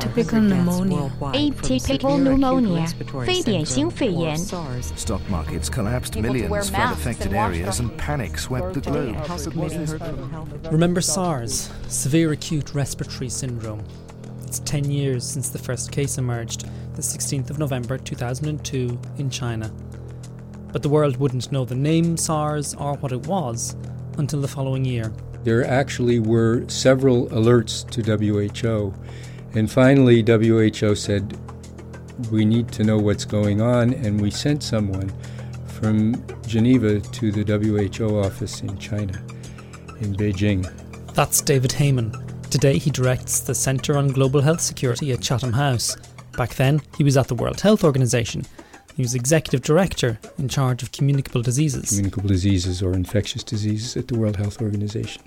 Typical pneumonia. Atypical pneumonia. 非典型肺炎。 Stock markets collapsed, millions flood affected areas, and panic swept the globe. Remember SARS, severe acute respiratory syndrome. It's 10 years since the first case emerged, the 16th of November 2002 in China. But the world wouldn't know the name SARS or what it was until the following year. There actually were several alerts to WHO, and finally, WHO said, We need to know what's going on, and we sent someone from Geneva to the WHO office in China, in Beijing. That's David Heymann. Today he directs the Centre on Global Health Security at Chatham House. Back then, he was at the World Health Organization. He was executive director in charge of communicable diseases. Communicable diseases or infectious diseases at the World Health Organization.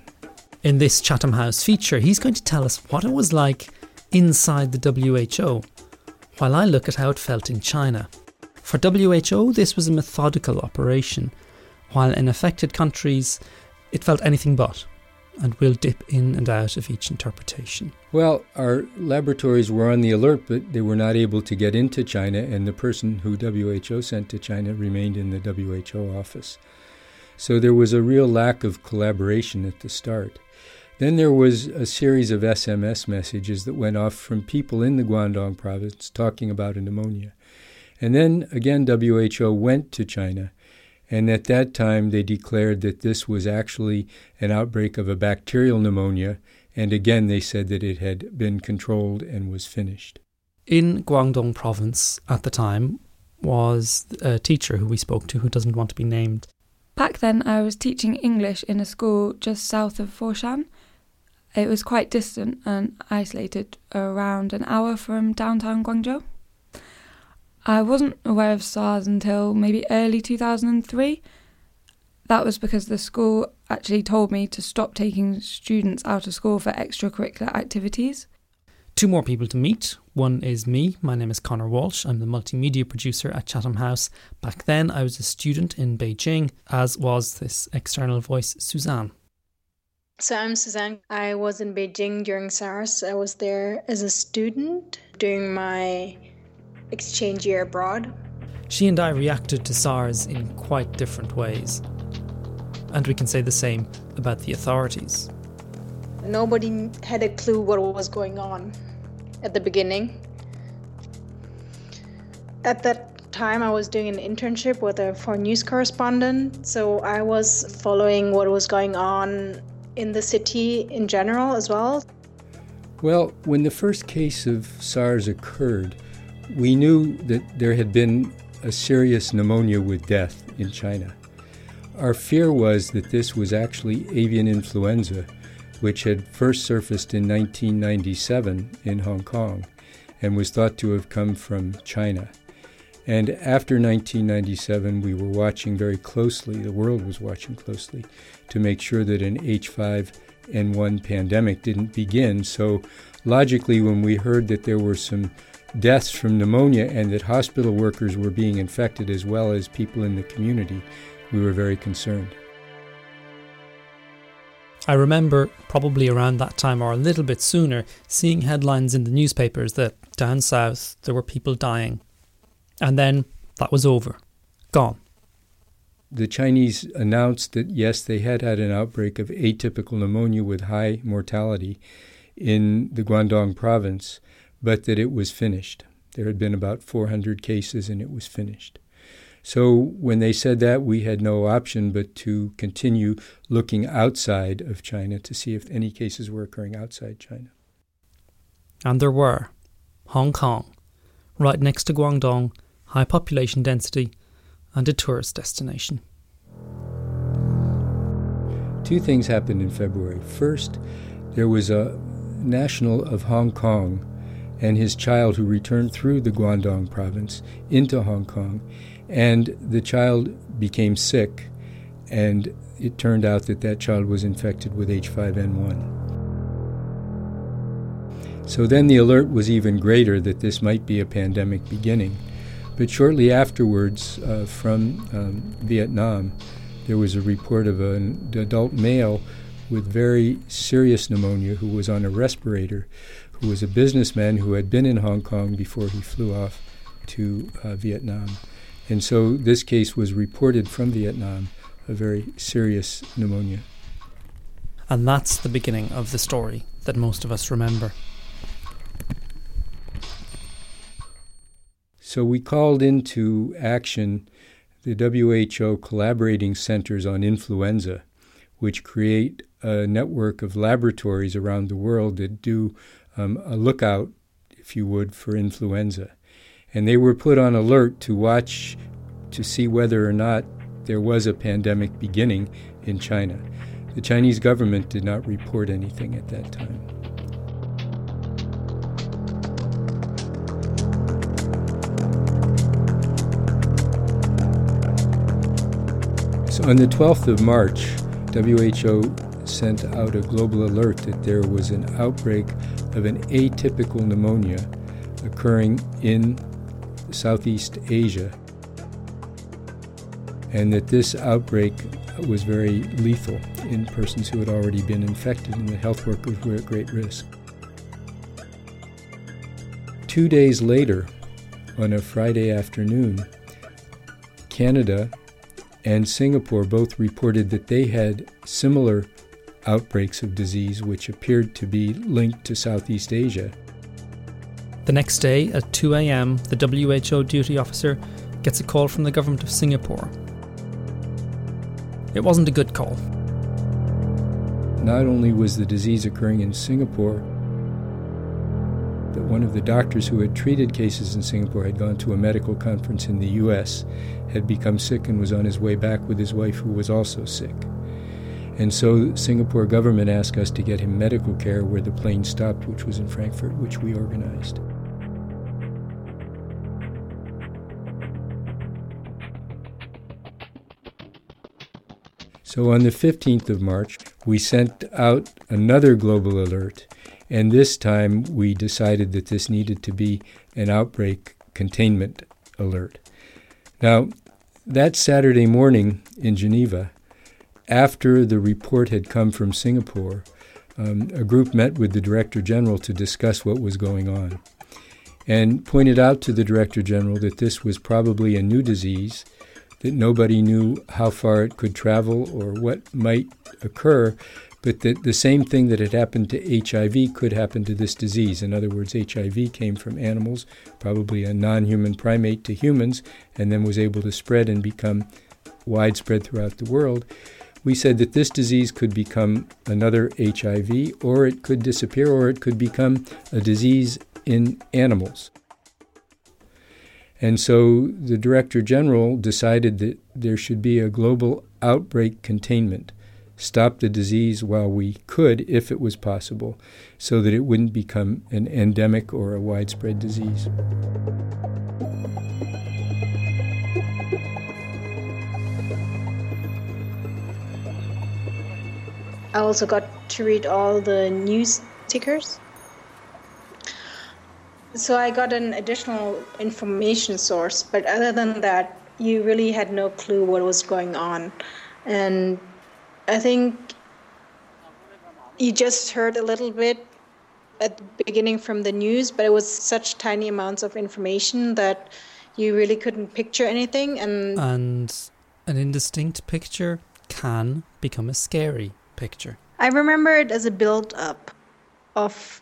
In this Chatham House feature, he's going to tell us what it was like inside the WHO, while I look at how it felt in China. For WHO, this was a methodical operation, while in affected countries, it felt anything but, and we'll dip in and out of each interpretation. Well, our laboratories were on the alert, but they were not able to get into China, and the person who WHO sent to China remained in the WHO office. So there was a real lack of collaboration at the start. Then there was a series of SMS messages that went off from people in the Guangdong province talking about a pneumonia. And then again, WHO went to China, and at that time they declared that this was actually an outbreak of a bacterial pneumonia, and again they said that it had been controlled and was finished. In Guangdong province at the time was a teacher who we spoke to who doesn't want to be named. Back then, I was teaching English in a school just south of Foshan. It was quite distant and isolated, around an hour from downtown Guangzhou. I wasn't aware of SARS until maybe early 2003. That was because the school actually told me to stop taking students out of school for extracurricular activities. Two more people to meet. One is me. My name is Connor Walsh. I'm the multimedia producer at Chatham House. Back then, I was a student in Beijing, as was this external voice, Suzanne. So I'm Suzanne. I was in Beijing during SARS. I was there as a student doing my exchange year abroad. She and I reacted to SARS in quite different ways. And we can say the same about the authorities. Nobody had a clue what was going on at the beginning. At that time, I was doing an internship with a foreign news correspondent, so I was following what was going on in the city in general as well. Well, when the first case of SARS occurred, we knew that there had been a serious pneumonia with death in China. Our fear was that this was actually avian influenza, which had first surfaced in 1997 in Hong Kong and was thought to have come from China. And after 1997, we were watching very closely, the world was watching closely, to make sure that an H5N1 pandemic didn't begin. So, logically, when we heard that there were some deaths from pneumonia and that hospital workers were being infected as well as people in the community, we were very concerned. I remember, probably around that time or a little bit sooner, seeing headlines in the newspapers that down south there were people dying. And then that was over. Gone. The Chinese announced that yes, they had had an outbreak of atypical pneumonia with high mortality in the Guangdong province, but that it was finished. There had been about 400 cases and it was finished. So when they said that, we had no option but to continue looking outside of China to see if any cases were occurring outside China. And there were. Hong Kong, right next to Guangdong, high population density, and a tourist destination. Two things happened in February. First, there was a national of Hong Kong and his child who returned through the Guangdong province into Hong Kong and the child became sick, and it turned out that that child was infected with H5N1. So then the alert was even greater that this might be a pandemic beginning. But shortly afterwards, uh, from um, Vietnam, there was a report of an adult male with very serious pneumonia who was on a respirator, who was a businessman who had been in Hong Kong before he flew off to uh, Vietnam. And so this case was reported from Vietnam, a very serious pneumonia. And that's the beginning of the story that most of us remember. So we called into action the WHO collaborating centers on influenza, which create a network of laboratories around the world that do um, a lookout, if you would, for influenza. And they were put on alert to watch to see whether or not there was a pandemic beginning in China. The Chinese government did not report anything at that time. On the 12th of March, WHO sent out a global alert that there was an outbreak of an atypical pneumonia occurring in Southeast Asia, and that this outbreak was very lethal in persons who had already been infected, and the health workers were at great risk. Two days later, on a Friday afternoon, Canada and Singapore both reported that they had similar outbreaks of disease which appeared to be linked to Southeast Asia. The next day at 2 a.m., the WHO duty officer gets a call from the government of Singapore. It wasn't a good call. Not only was the disease occurring in Singapore, but one of the doctors who had treated cases in Singapore had gone to a medical conference in the US, had become sick, and was on his way back with his wife, who was also sick. And so Singapore government asked us to get him medical care where the plane stopped, which was in Frankfurt, which we organized. So on the 15th of March, we sent out another global alert, and this time we decided that this needed to be an outbreak containment alert. Now, that Saturday morning in Geneva, after the report had come from Singapore, um, a group met with the Director General to discuss what was going on and pointed out to the Director General that this was probably a new disease, that nobody knew how far it could travel or what might occur, but that the same thing that had happened to HIV could happen to this disease. In other words, HIV came from animals, probably a non human primate, to humans, and then was able to spread and become widespread throughout the world we said that this disease could become another HIV, or it could disappear, or it could become a disease in animals. And so the Director General decided that there should be a global outbreak containment, stop the disease while we could, if it was possible, so that it wouldn't become an endemic or a widespread disease. I also got to read all the news tickers. So I got an additional information source, but other than that, you really had no clue what was going on. And I think you just heard a little bit at the beginning from the news, but it was such tiny amounts of information that you really couldn't picture anything and and an indistinct picture can become a scary picture? I remember it as a build up of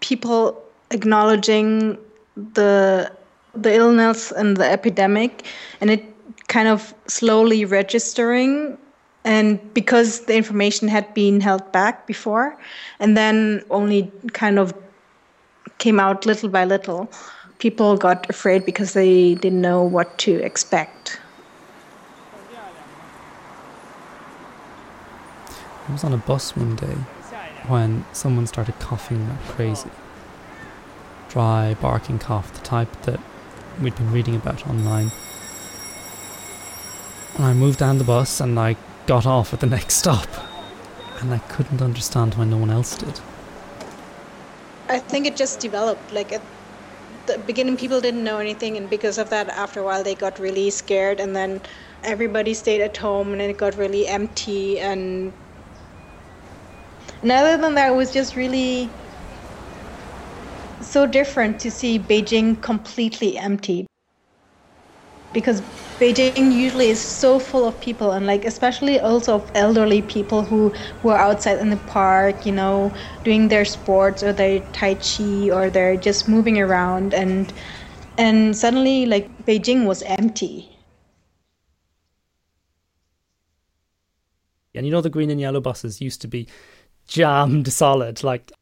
people acknowledging the the illness and the epidemic and it kind of slowly registering and because the information had been held back before and then only kind of came out little by little people got afraid because they didn't know what to expect I was on a bus one day when someone started coughing like crazy. Dry, barking cough, the type that we'd been reading about online. And I moved down the bus and I got off at the next stop. And I couldn't understand why no one else did. I think it just developed. Like at the beginning, people didn't know anything, and because of that, after a while, they got really scared, and then everybody stayed at home, and it got really empty, and and other than that, it was just really so different to see Beijing completely empty because Beijing usually is so full of people and like especially also of elderly people who who are outside in the park, you know, doing their sports or their tai chi or they're just moving around and and suddenly like Beijing was empty. And you know the green and yellow buses used to be jammed solid, like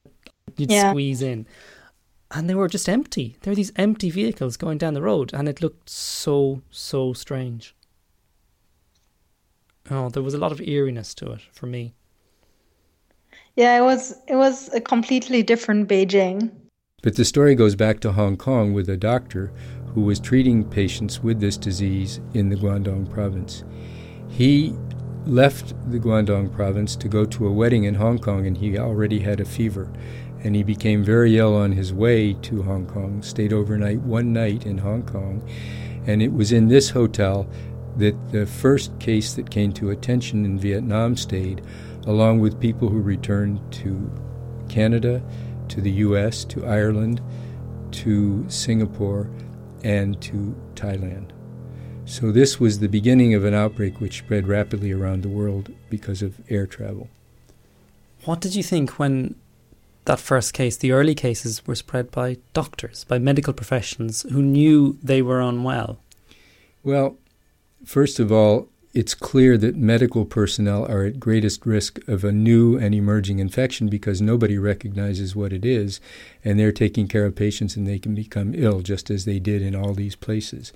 you'd yeah. squeeze in and they were just empty. There were these empty vehicles going down the road, and it looked so, so strange. Oh, there was a lot of eeriness to it for me. Yeah, it was it was a completely different Beijing. But the story goes back to Hong Kong with a doctor who was treating patients with this disease in the Guangdong province. He left the Guangdong province to go to a wedding in Hong Kong and he already had a fever and he became very ill on his way to Hong Kong, stayed overnight one night in Hong Kong, and it was in this hotel that the first case that came to attention in Vietnam stayed, along with people who returned to Canada, to the US, to Ireland, to Singapore, and to Thailand. So, this was the beginning of an outbreak which spread rapidly around the world because of air travel. What did you think when that first case, the early cases were spread by doctors, by medical professions who knew they were unwell? Well, first of all, it's clear that medical personnel are at greatest risk of a new and emerging infection because nobody recognizes what it is, and they're taking care of patients and they can become ill just as they did in all these places.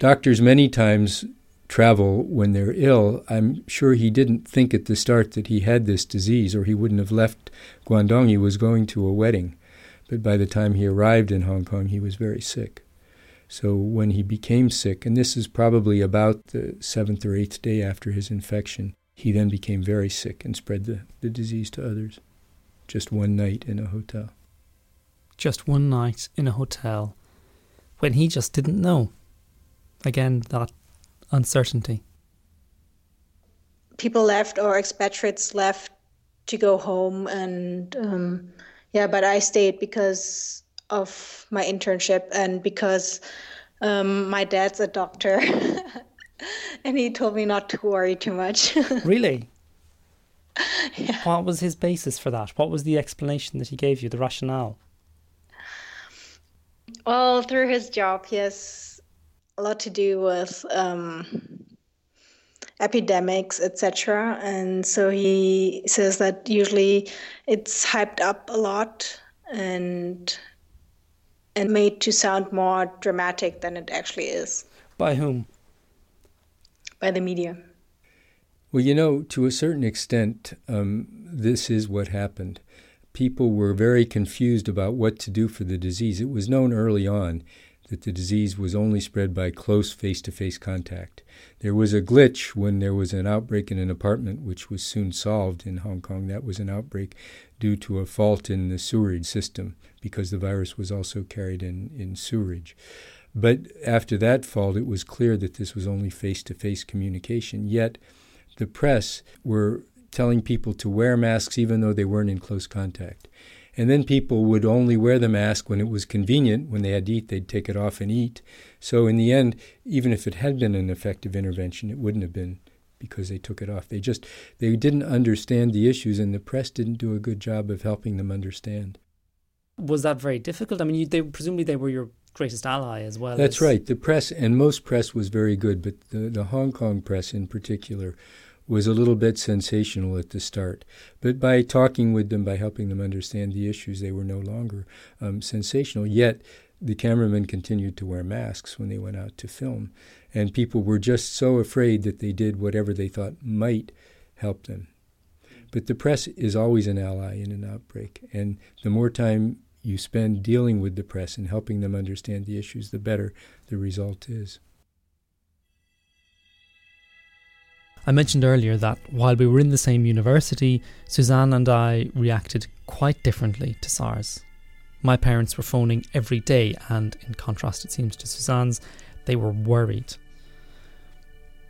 Doctors many times travel when they're ill, I'm sure he didn't think at the start that he had this disease or he wouldn't have left Guangdong. He was going to a wedding. But by the time he arrived in Hong Kong, he was very sick. So when he became sick, and this is probably about the seventh or eighth day after his infection, he then became very sick and spread the, the disease to others. Just one night in a hotel. Just one night in a hotel when he just didn't know. Again, that uncertainty? People left or expatriates left to go home, and um, yeah, but I stayed because of my internship and because um, my dad's a doctor. and he told me not to worry too much. really? Yeah. What was his basis for that? What was the explanation that he gave you, the rationale? Well, through his job, he has a lot to do with um, epidemics, etc. And so he says that usually it's hyped up a lot and and made to sound more dramatic than it actually is. By whom? By the media. Well, you know, to a certain extent, um, this is what happened. People were very confused about what to do for the disease. It was known early on that the disease was only spread by close face to face contact. There was a glitch when there was an outbreak in an apartment, which was soon solved in Hong Kong. That was an outbreak due to a fault in the sewerage system because the virus was also carried in, in sewerage. But after that fault, it was clear that this was only face to face communication. Yet the press were telling people to wear masks even though they weren't in close contact. And then people would only wear the mask when it was convenient. When they had to eat, they'd take it off and eat. So in the end, even if it had been an effective intervention, it wouldn't have been because they took it off. They just they didn't understand the issues, and the press didn't do a good job of helping them understand. Was that very difficult? I mean, you, they presumably they were your greatest ally as well. That's as... right. The press and most press was very good, but the, the Hong Kong press in particular was a little bit sensational at the start. But by talking with them, by helping them understand the issues, they were no longer um, sensational. Yet the cameramen continued to wear masks when they went out to film. And people were just so afraid that they did whatever they thought might help them. But the press is always an ally in an outbreak. And the more time you spend dealing with the press and helping them understand the issues, the better the result is. I mentioned earlier that while we were in the same university, Suzanne and I reacted quite differently to SARS. My parents were phoning every day, and in contrast, it seems, to Suzanne's, they were worried.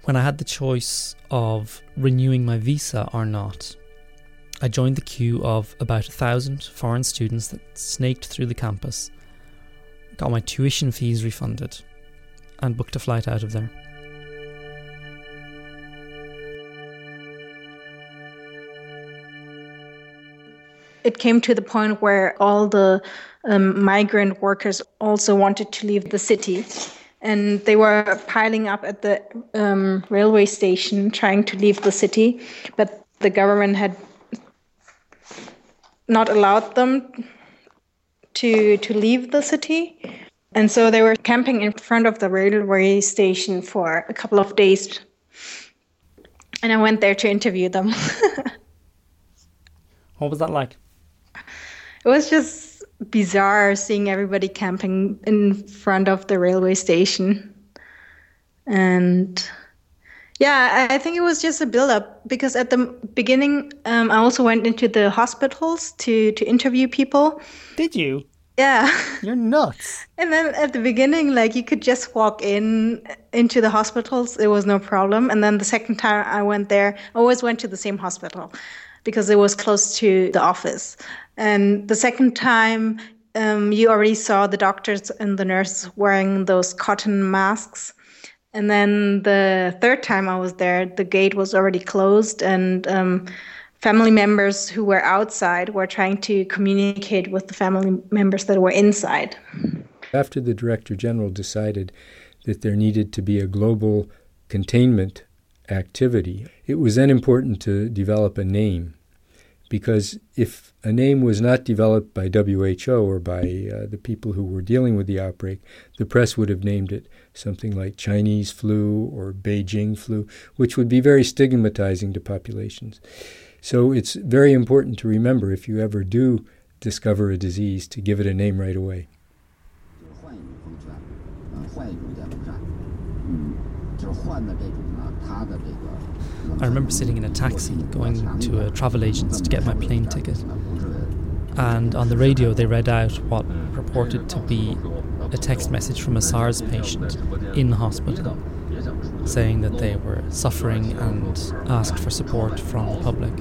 When I had the choice of renewing my visa or not, I joined the queue of about a thousand foreign students that snaked through the campus, got my tuition fees refunded, and booked a flight out of there. It came to the point where all the um, migrant workers also wanted to leave the city. And they were piling up at the um, railway station trying to leave the city, but the government had not allowed them to to leave the city. And so they were camping in front of the railway station for a couple of days. And I went there to interview them. what was that like? It was just bizarre seeing everybody camping in front of the railway station. And yeah, I think it was just a build up because at the beginning, um, I also went into the hospitals to, to interview people. Did you? Yeah. You're nuts. And then at the beginning, like you could just walk in into the hospitals, it was no problem. And then the second time I went there, I always went to the same hospital because it was close to the office. And the second time, um, you already saw the doctors and the nurse wearing those cotton masks. And then the third time I was there, the gate was already closed, and um, family members who were outside were trying to communicate with the family members that were inside. After the Director General decided that there needed to be a global containment activity, it was then important to develop a name. Because if a name was not developed by WHO or by uh, the people who were dealing with the outbreak, the press would have named it something like Chinese flu or Beijing flu, which would be very stigmatizing to populations. So it's very important to remember if you ever do discover a disease to give it a name right away. I remember sitting in a taxi going to a travel agent's to get my plane ticket. And on the radio, they read out what purported to be a text message from a SARS patient in hospital saying that they were suffering and asked for support from the public.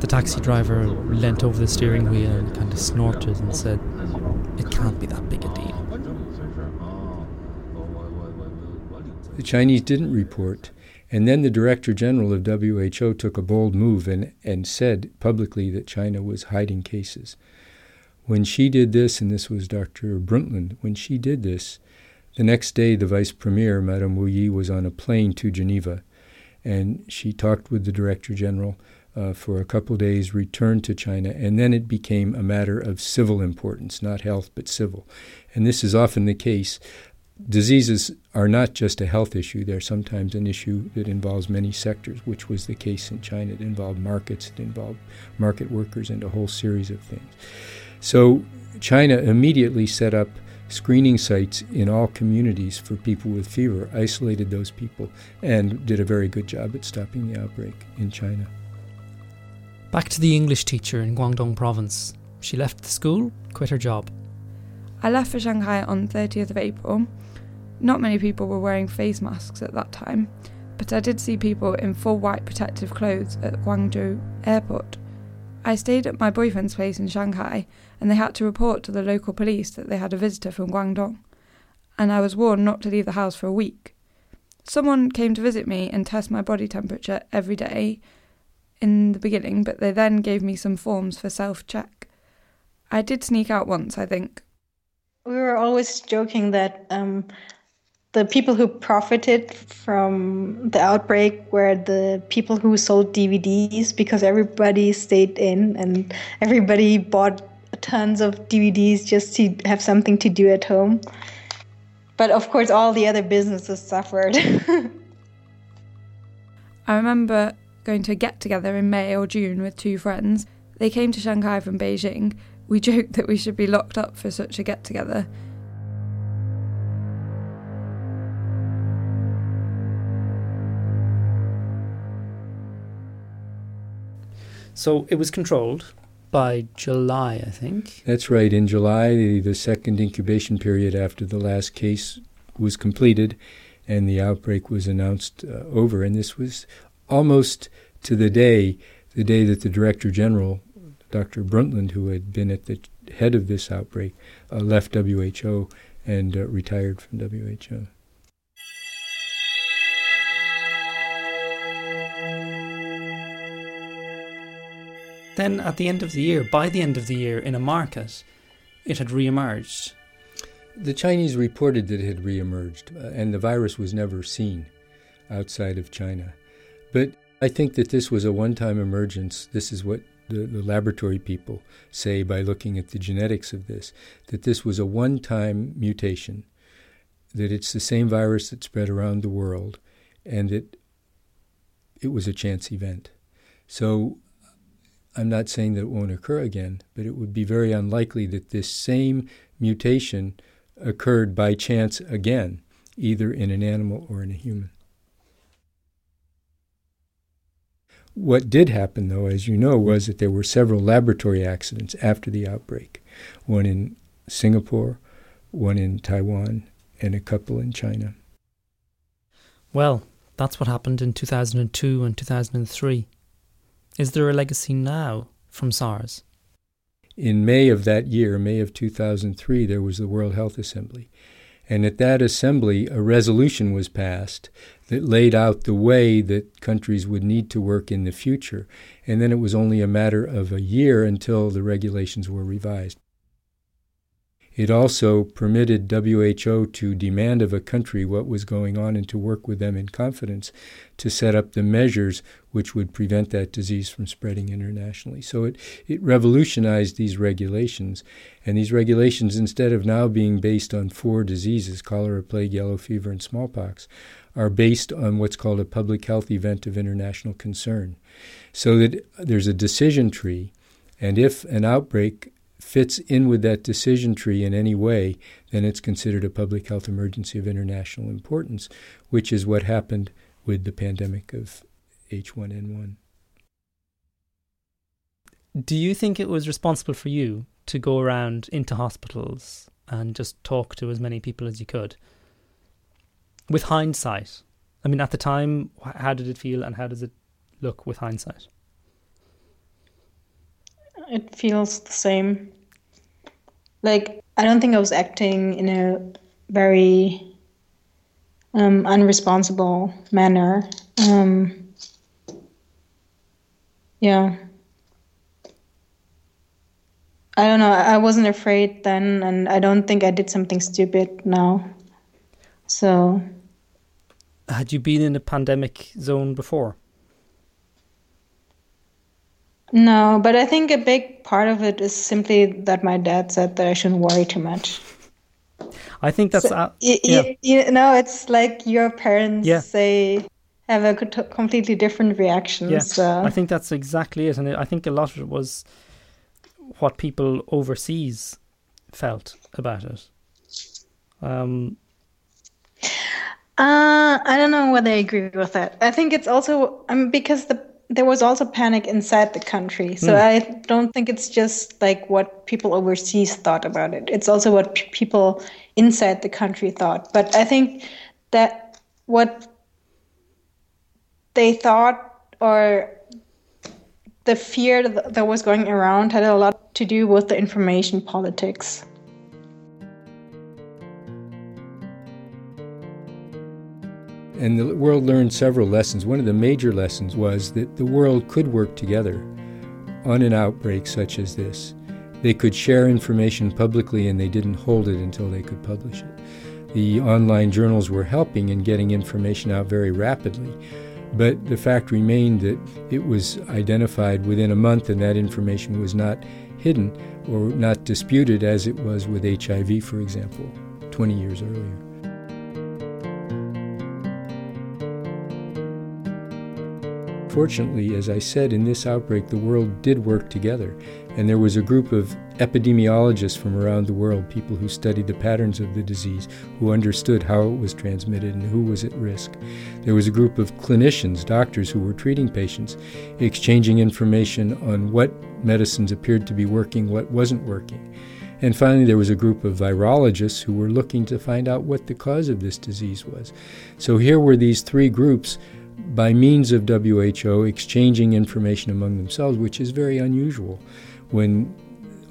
The taxi driver leant over the steering wheel and kind of snorted and said, It can't be that big a deal. The Chinese didn't report. And then the Director General of WHO took a bold move and, and said publicly that China was hiding cases. When she did this, and this was Dr. Brundtland, when she did this, the next day, the vice premier, Madame Wu Yi, was on a plane to Geneva, and she talked with the director general uh, for a couple days, returned to China, and then it became a matter of civil importance, not health, but civil. And this is often the case. Diseases are not just a health issue, they're sometimes an issue that involves many sectors, which was the case in China. It involved markets, it involved market workers, and a whole series of things. So China immediately set up screening sites in all communities for people with fever, isolated those people, and did a very good job at stopping the outbreak in China. Back to the English teacher in Guangdong province. She left the school, quit her job. I left for Shanghai on 30th of April. Not many people were wearing face masks at that time, but I did see people in full white protective clothes at Guangzhou airport. I stayed at my boyfriend's place in Shanghai and they had to report to the local police that they had a visitor from Guangdong, and I was warned not to leave the house for a week. Someone came to visit me and test my body temperature every day in the beginning, but they then gave me some forms for self check. I did sneak out once, I think. We were always joking that um, the people who profited from the outbreak were the people who sold DVDs because everybody stayed in and everybody bought tons of DVDs just to have something to do at home. But of course, all the other businesses suffered. I remember going to a get together in May or June with two friends. They came to Shanghai from Beijing. We joked that we should be locked up for such a get together. So it was controlled by July, I think. That's right. In July, the, the second incubation period after the last case was completed and the outbreak was announced uh, over. And this was almost to the day the day that the Director General, Dr. Brundtland, who had been at the head of this outbreak, uh, left WHO and uh, retired from WHO. Then, at the end of the year, by the end of the year, in a market, it had re-emerged. The Chinese reported that it had re-emerged, uh, and the virus was never seen outside of China. But I think that this was a one-time emergence. This is what the, the laboratory people say by looking at the genetics of this, that this was a one-time mutation, that it's the same virus that spread around the world, and that it was a chance event. So I'm not saying that it won't occur again, but it would be very unlikely that this same mutation occurred by chance again, either in an animal or in a human. What did happen, though, as you know, was that there were several laboratory accidents after the outbreak one in Singapore, one in Taiwan, and a couple in China. Well, that's what happened in 2002 and 2003. Is there a legacy now from SARS? In May of that year, May of 2003, there was the World Health Assembly. And at that assembly, a resolution was passed that laid out the way that countries would need to work in the future. And then it was only a matter of a year until the regulations were revised. It also permitted WHO to demand of a country what was going on and to work with them in confidence to set up the measures which would prevent that disease from spreading internationally. So it, it revolutionized these regulations. And these regulations, instead of now being based on four diseases cholera, plague, yellow fever, and smallpox are based on what's called a public health event of international concern. So that there's a decision tree, and if an outbreak fits in with that decision tree in any way, then it's considered a public health emergency of international importance, which is what happened with the pandemic of H1N1. Do you think it was responsible for you to go around into hospitals and just talk to as many people as you could? With hindsight, I mean, at the time, how did it feel and how does it look with hindsight? It feels the same. Like, I don't think I was acting in a very um, unresponsible manner. Um, yeah. I don't know. I wasn't afraid then, and I don't think I did something stupid now. So. Had you been in a pandemic zone before? No, but I think a big part of it is simply that my dad said that I shouldn't worry too much. I think that's so, uh, you, yeah. you, you know it's like your parents yeah. say have a completely different reaction. Yeah, so. I think that's exactly it, and I think a lot of it was what people overseas felt about it. Um, uh, I don't know whether I agree with that. I think it's also um, because the there was also panic inside the country. So mm. I don't think it's just like what people overseas thought about it. It's also what p- people inside the country thought. But I think that what they thought or the fear that was going around had a lot to do with the information politics. And the world learned several lessons. One of the major lessons was that the world could work together on an outbreak such as this. They could share information publicly and they didn't hold it until they could publish it. The online journals were helping in getting information out very rapidly, but the fact remained that it was identified within a month and that information was not hidden or not disputed as it was with HIV, for example, 20 years earlier. Fortunately, as I said, in this outbreak, the world did work together, and there was a group of epidemiologists from around the world, people who studied the patterns of the disease, who understood how it was transmitted and who was at risk. There was a group of clinicians, doctors who were treating patients, exchanging information on what medicines appeared to be working, what wasn't working. And finally, there was a group of virologists who were looking to find out what the cause of this disease was. So here were these three groups by means of WHO exchanging information among themselves, which is very unusual when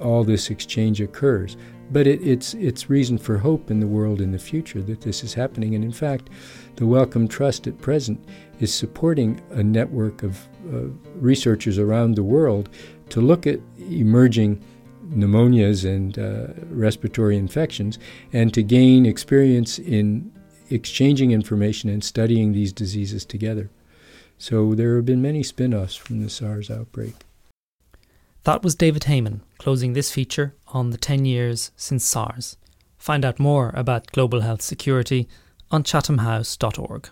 all this exchange occurs. But it, it's, it's reason for hope in the world in the future that this is happening. And in fact, the Wellcome Trust at present is supporting a network of uh, researchers around the world to look at emerging pneumonias and uh, respiratory infections and to gain experience in exchanging information and studying these diseases together. So there have been many spin offs from the SARS outbreak. That was David Heymann closing this feature on the 10 years since SARS. Find out more about global health security on chathamhouse.org.